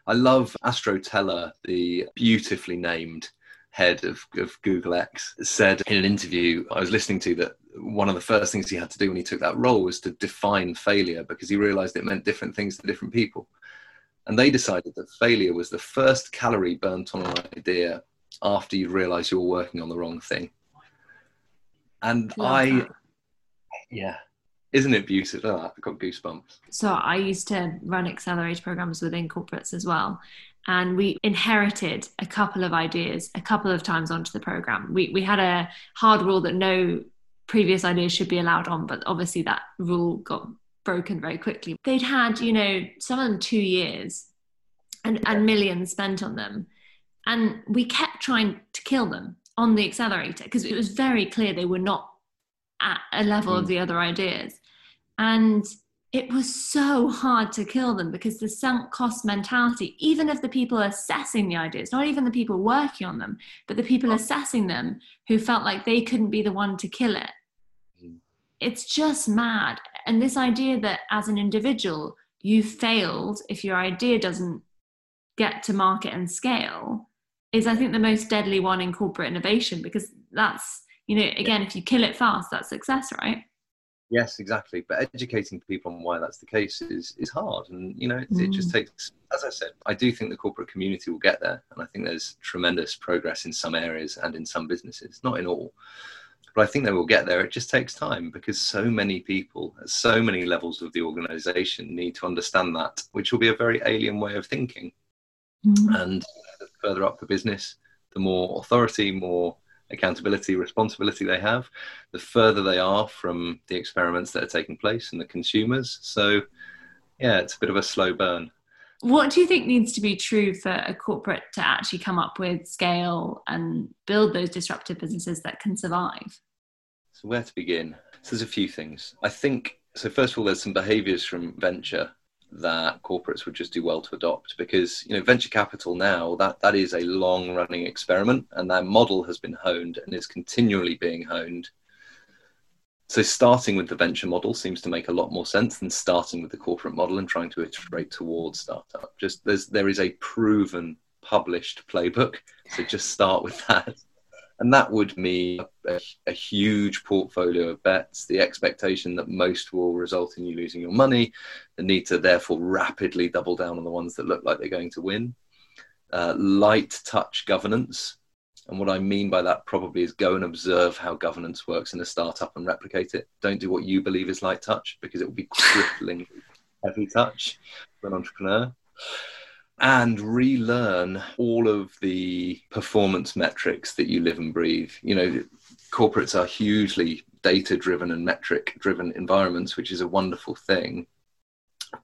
I love Astro Teller, the beautifully named head of, of Google X, said in an interview I was listening to that one of the first things he had to do when he took that role was to define failure because he realized it meant different things to different people. And they decided that failure was the first calorie burnt on an idea after you realize you're working on the wrong thing. And Love I, that. yeah, isn't it beautiful? Oh, I've got goosebumps. So I used to run accelerator programs within corporates as well. And we inherited a couple of ideas a couple of times onto the program. We, we had a hard rule that no previous ideas should be allowed on, but obviously that rule got broken very quickly. They'd had, you know, some of them two years and, and millions spent on them. And we kept trying to kill them on the accelerator because it was very clear they were not at a level mm. of the other ideas. And it was so hard to kill them because the sunk cost mentality, even of the people assessing the ideas, not even the people working on them, but the people assessing them who felt like they couldn't be the one to kill it. Mm. It's just mad. And this idea that as an individual, you failed if your idea doesn't get to market and scale is, I think, the most deadly one in corporate innovation because that's, you know, again, if you kill it fast, that's success, right? Yes, exactly. But educating people on why that's the case is is hard, and you know, it, mm. it, just mm. takes. As I said, I do think the corporate community will get there, and I think there's tremendous progress in some areas and in some businesses, not in all. But I think they will get there. It just takes time because so many people at so many levels of the organization need to understand that, which will be a very alien way of thinking. Mm. And further up the business, the more authority, more accountability, responsibility they have, the further they are from the experiments that are taking place and the consumers. So, yeah, it's a bit of a slow burn. What do you think needs to be true for a corporate to actually come up with scale and build those disruptive businesses that can survive? So, where to begin? So, there's a few things. I think, so first of all, there's some behaviors from venture that corporates would just do well to adopt because you know venture capital now that that is a long running experiment and that model has been honed and is continually being honed. So starting with the venture model seems to make a lot more sense than starting with the corporate model and trying to iterate towards startup. Just there's there is a proven published playbook. So just start with that and that would mean a, a, huge portfolio of bets, the expectation that most will result in you losing your money, the need to therefore rapidly double down on the ones that look like they're going to win, uh, light touch governance. And what I mean by that probably is go and observe how governance works in a startup and replicate it. Don't do what you believe is light touch because it will be crippling heavy touch for an entrepreneur and relearn all of the performance metrics that you live and breathe. You know, corporates are hugely data driven and metric driven environments, which is a wonderful thing.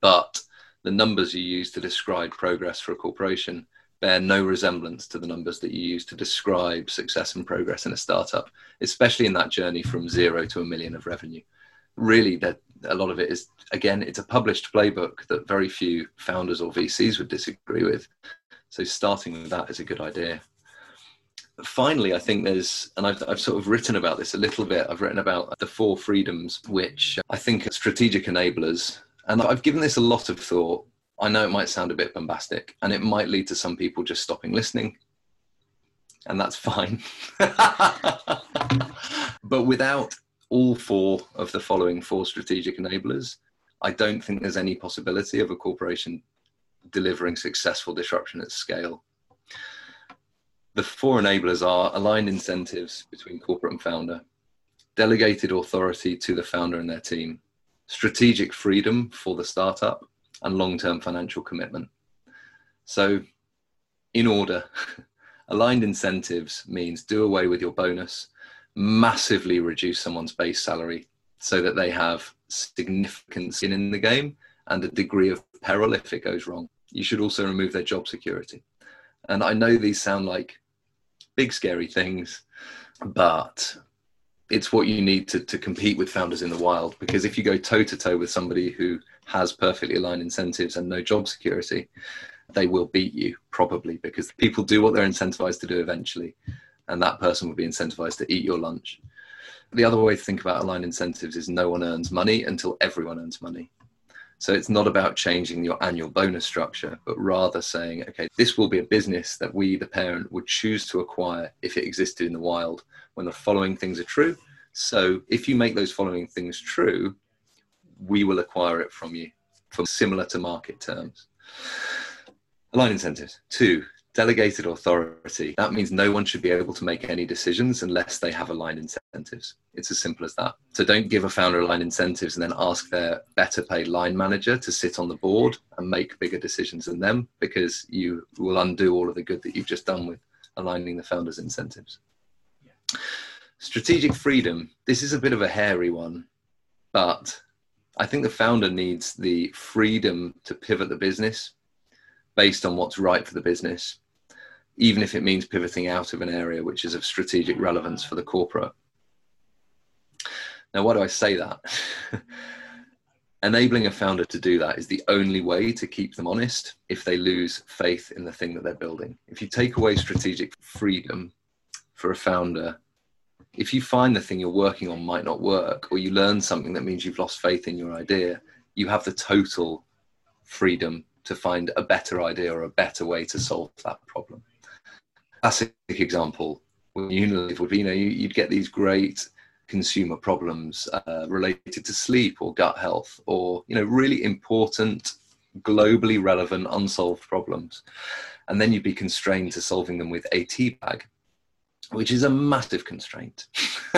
But the numbers you use to describe progress for a corporation bear no resemblance to the numbers that you use to describe success and progress in a startup, especially in that journey from zero to a million of revenue. Really, that a lot of it is again it's a published playbook that very few founders or vcs would disagree with. So starting with that is a good idea. Finally i think there's and I've, I've sort of written about this a little bit. I've written about the four freedoms which i think are strategic enablers. And i've given this a lot of thought. I know it might sound a bit bombastic and it might lead to some people just stopping listening. And that's fine. But without all four of the following four strategic enablers, I don't think there's any possibility of a corporation delivering successful disruption at scale. The four enablers are aligned incentives between corporate and founder, delegated authority to the founder and their team, strategic freedom for the startup, and long term financial commitment. So, in order, aligned incentives means do away with your bonus massively reduce someone's base salary so that they have significant skin in the game and a degree of peril if it goes wrong. You should also remove their job security. And I know these sound like big, scary things, but it's what you need to, to compete with founders in the wild. Because if you go toe to toe with somebody who has perfectly aligned incentives and no job security, they will beat you probably because people do what they're incentivized to do eventually and that person would be incentivized to eat your lunch. The other way to think about aligned incentives is no one earns money until everyone earns money. So it's not about changing your annual bonus structure, but rather saying, okay, this will be a business that we, the parent, would choose to acquire if it existed in the wild when the following things are true. So if you make those following things true, we will acquire it from you for similar to market terms. Aligned incentives. Two, delegated authority, that means no one should be able to make any decisions unless they have aligned incentives. It's as simple as that. So don't give a founder aligned incentives and then ask their better paid line manager to sit on the board and make bigger decisions than them because you will undo all of the good that you've just done with aligning the founder's incentives. Strategic freedom. This is a bit of a hairy one, but I think the founder needs the freedom to pivot the business based on what's right for the business even if it means pivoting out of an area which is of strategic relevance for the corporate. Now, why do I say that? Enabling a founder to do that is the only way to keep them honest if they lose faith in the thing that they're building. If you take away strategic freedom for a founder, if you find the thing you're working on might not work, or you learn something that means you've lost faith in your idea, you have the total freedom to find a better idea or a better way to solve that problem. Classic example. With Unilever you know, you'd get these great consumer problems uh, related to sleep or gut health or you know really important globally relevant unsolved problems. And then you'd be constrained to solving them with a tea bag which is a massive constraint.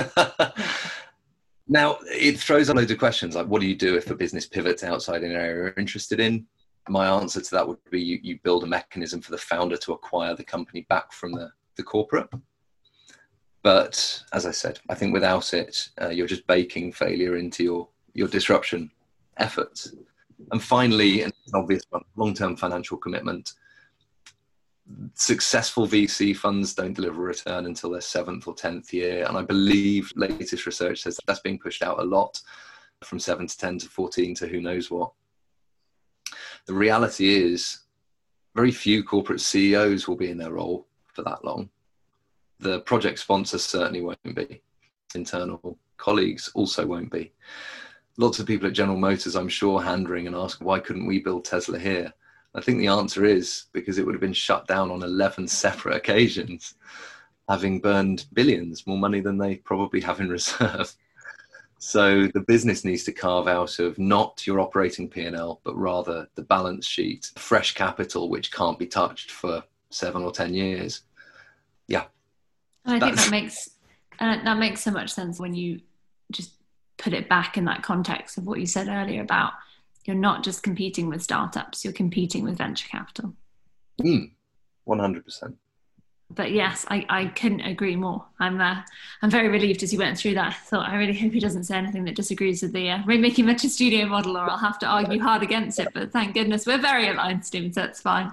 Now it throws up loads of questions like what do you do if a business pivots outside an area you're interested in my answer to that would be you, you build a mechanism for the founder to acquire the company back from the, the corporate but as I said, I think without it, uh, you're just baking failure into your, your disruption efforts. And finally, an obvious one, long-term financial commitment. Successful VC funds don't deliver a return until their seventh or tenth year, and I believe latest research says that that's being pushed out a lot, from seven to ten to fourteen to who knows what. The reality is, very few corporate CEOs will be in their role for that long the project sponsor certainly won't be. Internal colleagues also won't be. Lots of people at General Motors, I'm sure, hand wring and ask, why couldn't we build Tesla here? I think the answer is because it would have been shut down on 11 separate occasions, having burned billions, more money than they probably have in reserve. So the business needs to carve out of not your operating P&L, but rather the balance sheet, fresh capital, which can't be touched for seven or 10 years. Yeah, and I think that makes uh, that makes so much sense when you just put it back in that context of what you said earlier about you're not just competing with startups, you're competing with venture capital. Mm, 100%. But yes, I, I couldn't agree more. I'm uh, I'm very relieved as you went through that. I thought I really hope he doesn't say anything that disagrees with the uh, Rainmaking Venture Studio model, or I'll have to argue hard against it. But thank goodness we're very aligned, Stephen, so it's fine.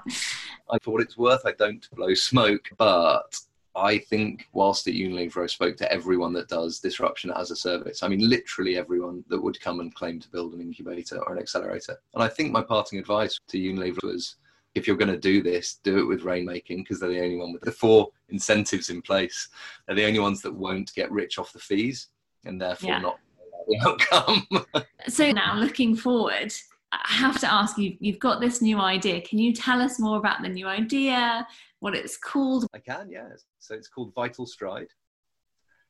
I thought it's worth. I don't blow smoke, but I think whilst at Unilever, I spoke to everyone that does disruption as a service. I mean, literally everyone that would come and claim to build an incubator or an accelerator. And I think my parting advice to Unilever was if you're going to do this, do it with rainmaking because they're the only one with the four incentives in place. They're the only ones that won't get rich off the fees and therefore yeah. not the outcome. so now looking forward, I have to ask you, you've got this new idea. Can you tell us more about the new idea? what it's called? I can, yes. So it's called Vital Stride.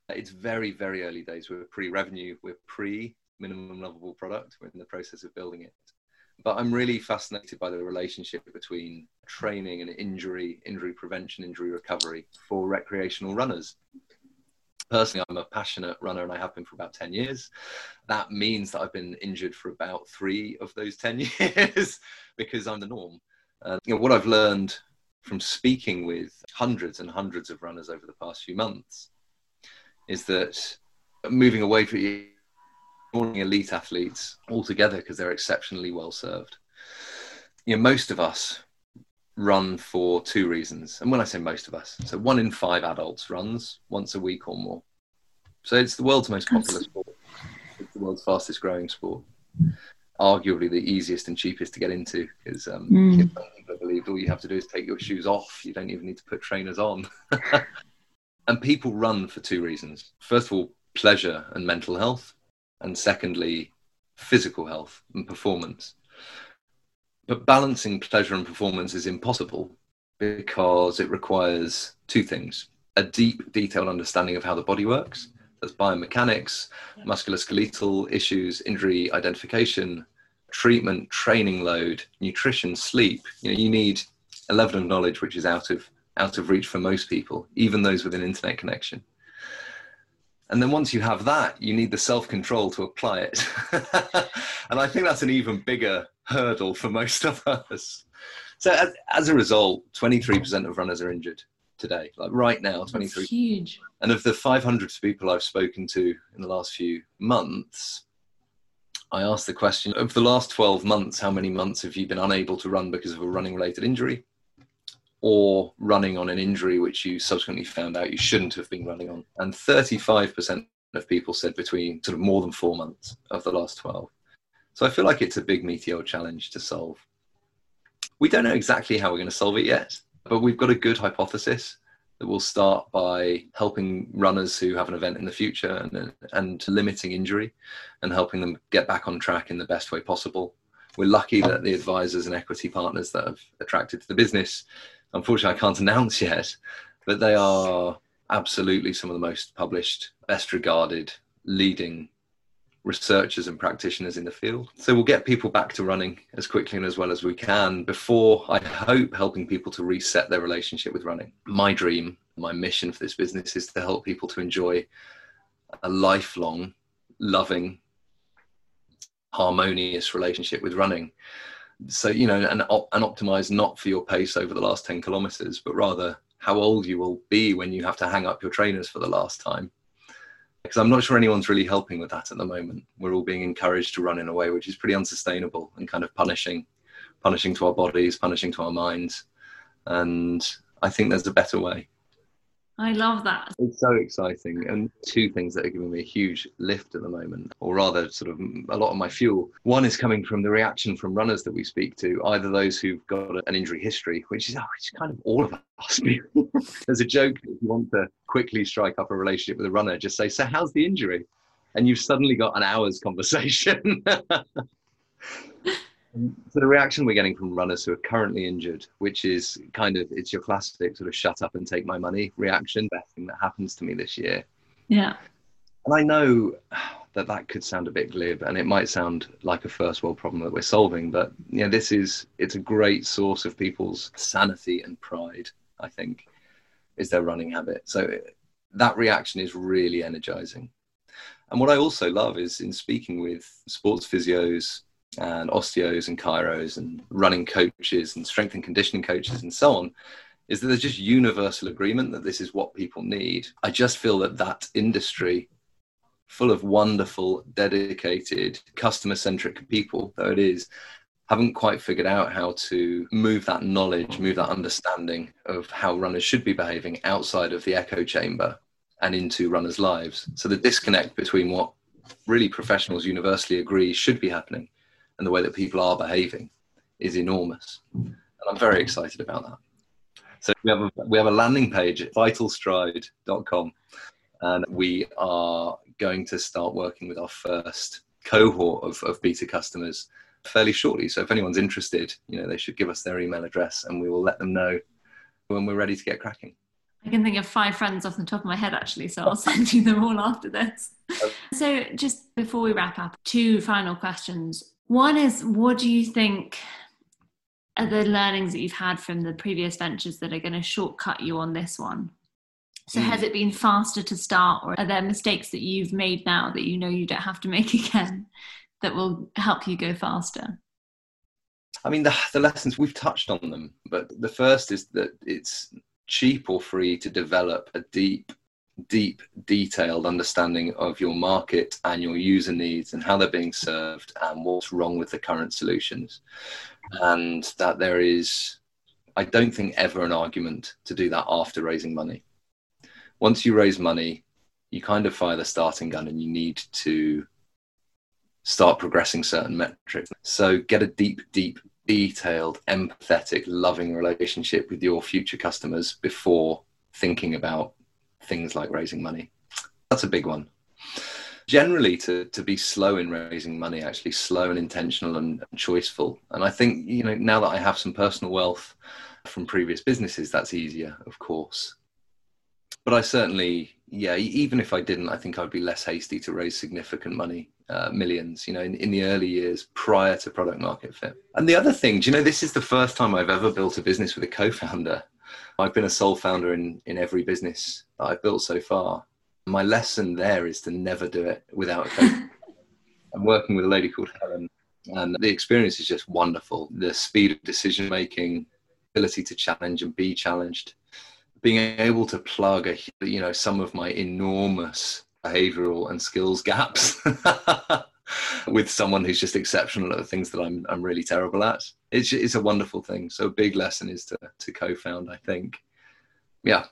It's very, very early days. We're pre revenue, we're pre minimum lovable product. We're in the process of building it. But I'm really fascinated by the relationship between training and injury, injury prevention, injury recovery for recreational runners. Personally, I'm a passionate runner and I have been for about 10 years. That means that I've been injured for about three of those 10 years because I'm the norm. Uh, you know, what I've learned from speaking with hundreds and hundreds of runners over the past few months is that moving away from elite athletes altogether because they're exceptionally well served. You know, most of us run for two reasons. And when I say most of us, so one in five adults runs once a week or more. So it's the world's most popular sport. It's the world's fastest growing sport arguably the easiest and cheapest to get into because um, mm. I believe all you have to do is take your shoes off. You don't even need to put trainers on. and people run for two reasons. First of all, pleasure and mental health, and secondly, physical health and performance. But balancing pleasure and performance is impossible because it requires two things a deep, detailed understanding of how the body works that's biomechanics, musculoskeletal issues, injury identification, treatment, training load, nutrition, sleep. You know, you need a level of knowledge which is out of out of reach for most people, even those with an internet connection. And then once you have that, you need the self control to apply it. and I think that's an even bigger hurdle for most of us. So, as, as a result, 23% of runners are injured today. Like right now, 23. That's huge. And of the 500 people I've spoken to in the last few months, I asked the question of the last 12 months, how many months have you been unable to run because of a running related injury? Or running on an injury which you subsequently found out you shouldn't have been running on. And 35% of people said between sort of more than four months of the last 12. So I feel like it's a big meteor challenge to solve. We don't know exactly how we're going to solve it yet, but we've got a good hypothesis that will start by helping runners who have an event in the future and, and limiting injury and helping them get back on track in the best way possible. We're lucky that the advisors and equity partners that have attracted to the business, unfortunately, I can't announce yet, but they are absolutely some of the most published, best regarded, leading researchers and practitioners in the field. So we'll get people back to running as quickly and as well as we can before I hope helping people to reset their relationship with running. My dream, my mission for this business is to help people to enjoy a lifelong, loving, harmonious relationship with running. So, you know, and, and optimize not for your pace over the last 10 kilometers, but rather how old you will be when you have to hang up your trainers for the last time because I'm not sure anyone's really helping with that at the moment. We're all being encouraged to run in a way which is pretty unsustainable and kind of punishing, punishing to our bodies, punishing to our minds. And I think there's a better way. I love that. It's so exciting. And two things that are giving me a huge lift at the moment, or rather, sort of a lot of my fuel. One is coming from the reaction from runners that we speak to, either those who've got an injury history, which is, oh, it's kind of all of us. There's a joke if you want to quickly strike up a relationship with a runner, just say, So, how's the injury? And you've suddenly got an hour's conversation. so the reaction we're getting from runners who are currently injured, which is kind of it's your classic sort of shut up and take my money reaction, best thing that happens to me this year. Yeah. And I know that that could sound a bit glib and it might sound like a first world problem that we're solving, but you know, this is it's a great source of people's sanity and pride, I think, is their running habit. So that reaction is really energizing. And what I also love is in speaking with sports physios, and osteos and chiros and running coaches and strength and conditioning coaches and so on is that there's just universal agreement that this is what people need. I just feel that that industry, full of wonderful, dedicated, customer centric people, though it is, haven't quite figured out how to move that knowledge, move that understanding of how runners should be behaving outside of the echo chamber and into runners' lives. So the disconnect between what really professionals universally agree should be happening and the way that people are behaving is enormous. And I'm very excited about that. So we have a, we have a landing page at vitalstride.com and we are going to start working with our first cohort of, of beta customers fairly shortly. So if anyone's interested, you know, they should give us their email address and we will let them know when we're ready to get cracking. I can think of five friends off the top of my head actually, so I'll send you them all after this. So just before we wrap up, two final questions. One is what do you think are the learnings that you've had from the previous ventures that are going to shortcut you on this one? So, mm. has it been faster to start, or are there mistakes that you've made now that you know you don't have to make again that will help you go faster? I mean, the, the lessons we've touched on them, but the first is that it's cheap or free to develop a deep deep, detailed understanding of your market and your user needs and how they're being served and what's wrong with the current solutions. And that there is, I don't think, ever an argument to do that after raising money. Once you raise money, you kind of fire the starting gun and you need to start progressing certain metrics. So get a deep, deep, detailed, empathetic, loving relationship with your future customers before thinking about things like raising money. That's a big one. Generally, to, to be slow in raising money, actually slow and intentional and, choiceful. And I think, you know, now that I have some personal wealth from previous businesses, that's easier, of course. But I certainly, yeah, even if I didn't, I think I'd be less hasty to raise significant money, uh, millions, you know, in, in the early years prior to product market fit. And the other thing, do you know, this is the first time I've ever built a business with a co founder. I've been a sole founder in, in every business that I've built so far. My lesson there is to never do it without a coach. I'm working with a lady called Helen, and the experience is just wonderful. The speed of decision making, ability to challenge and be challenged, being able to plug a, you know some of my enormous behavioral and skills gaps with someone who's just exceptional at the things that I'm I'm really terrible at. It's it's a wonderful thing. So a big lesson is to to co-found. I think, yeah.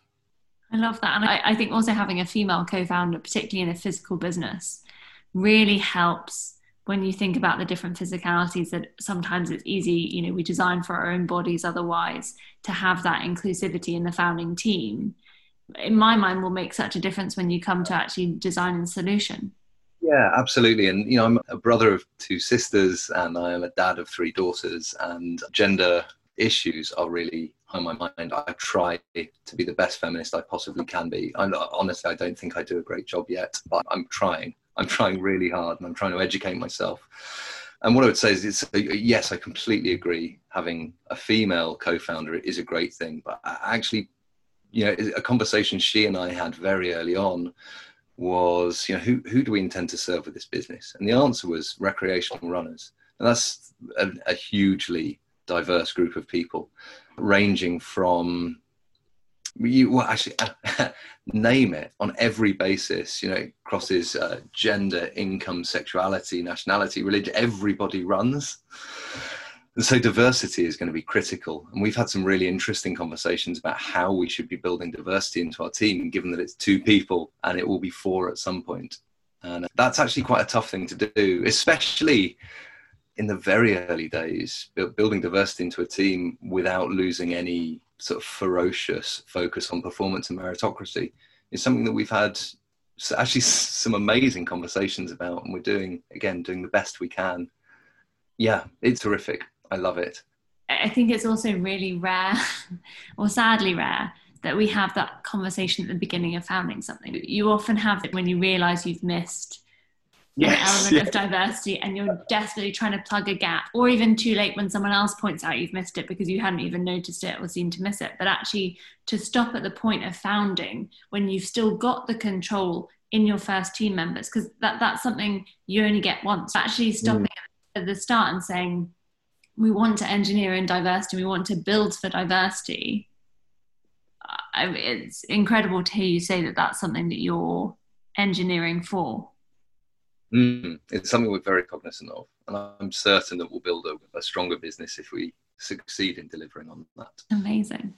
I love that. And I, I think also having a female co founder, particularly in a physical business, really helps when you think about the different physicalities that sometimes it's easy, you know, we design for our own bodies otherwise to have that inclusivity in the founding team. In my mind, will make such a difference when you come to actually design a solution. Yeah, absolutely. And, you know, I'm a brother of two sisters and I am a dad of three daughters, and gender issues are really on my mind. I try to be the best feminist I possibly can be. I'm, honestly, I don't think I do a great job yet, but I'm trying. I'm trying really hard and I'm trying to educate myself. And what I would say is, it's, yes, I completely agree. Having a female co-founder is a great thing, but actually, you know, a conversation she and I had very early on was, you know, who who do we intend to serve with this business? And the answer was recreational runners, and that's a, a hugely diverse group of people, ranging from you well actually name it on every basis you know it crosses uh, gender income sexuality nationality religion everybody runs and so diversity is going to be critical. And we've had some really interesting conversations about how we should be building diversity into our team given that it's two people and it will be four at some point. and that's actually quite a tough thing to do especially in the very early days building diversity into a team without losing any sort of ferocious focus on performance and meritocracy is something that we've had actually some amazing conversations about and we're doing again doing the best we can. Yeah it's terrific i love it i think it's also really rare or sadly rare that we have that conversation at the beginning of founding something you often have it when you realize you've missed yes, element yeah. of diversity and you're desperately trying to plug a gap or even too late when someone else points out you've missed it because you hadn't even noticed it or seemed to miss it but actually to stop at the point of founding when you've still got the control in your first team members because that, that's something you only get once actually stopping mm. at the start and saying we want to engineer in diversity we want to build for diversity I, it's incredible to hear you say that that's something that you're engineering for Mm, it's something we're very cognizant of, and I'm certain that we'll build a, a stronger business if we succeed in delivering on that. Amazing.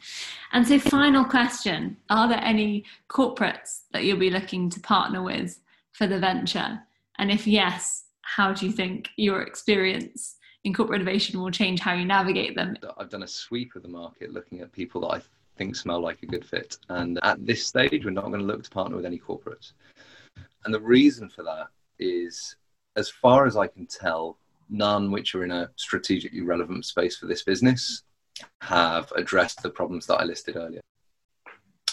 And so, final question Are there any corporates that you'll be looking to partner with for the venture? And if yes, how do you think your experience in corporate innovation will change how you navigate them? I've done a sweep of the market looking at people that I think smell like a good fit. And at this stage, we're not going to look to partner with any corporates. And the reason for that is, as far as I can tell, none which are in a strategically relevant space for this business have addressed the problems that I listed earlier.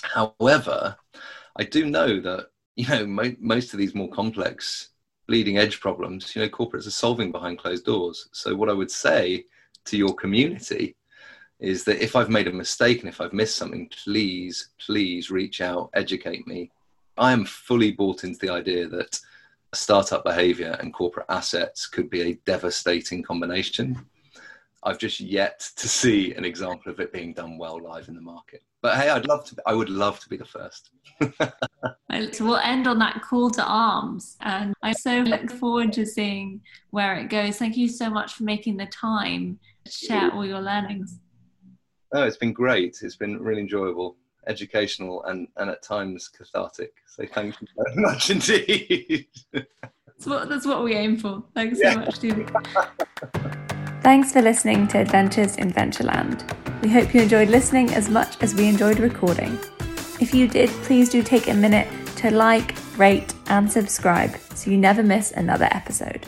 However, I do know that you know mo- most of these more complex bleeding edge problems, you know, corporates are solving behind closed doors. So what I would say to your community is that if I've made a mistake and if I've missed something, please, please reach out, educate me. I am fully bought into the idea that startup behavior and corporate assets could be a devastating combination. I've just yet to see an example of it being done well live in the market. But hey, I'd love to. I would love to be the first. so we'll end on that call to arms, and I so look forward to seeing where it goes. Thank you so much for making the time to share all your learnings. Oh, it's been great. It's been really enjoyable educational and, and at times cathartic. So thank you very much indeed. that's, what, that's what we aim for. Thanks yeah. so much, Stevie. Thanks for listening to Adventures in Ventureland. We hope you enjoyed listening as much as we enjoyed recording. If you did, please do take a minute to like, rate, and subscribe so you never miss another episode.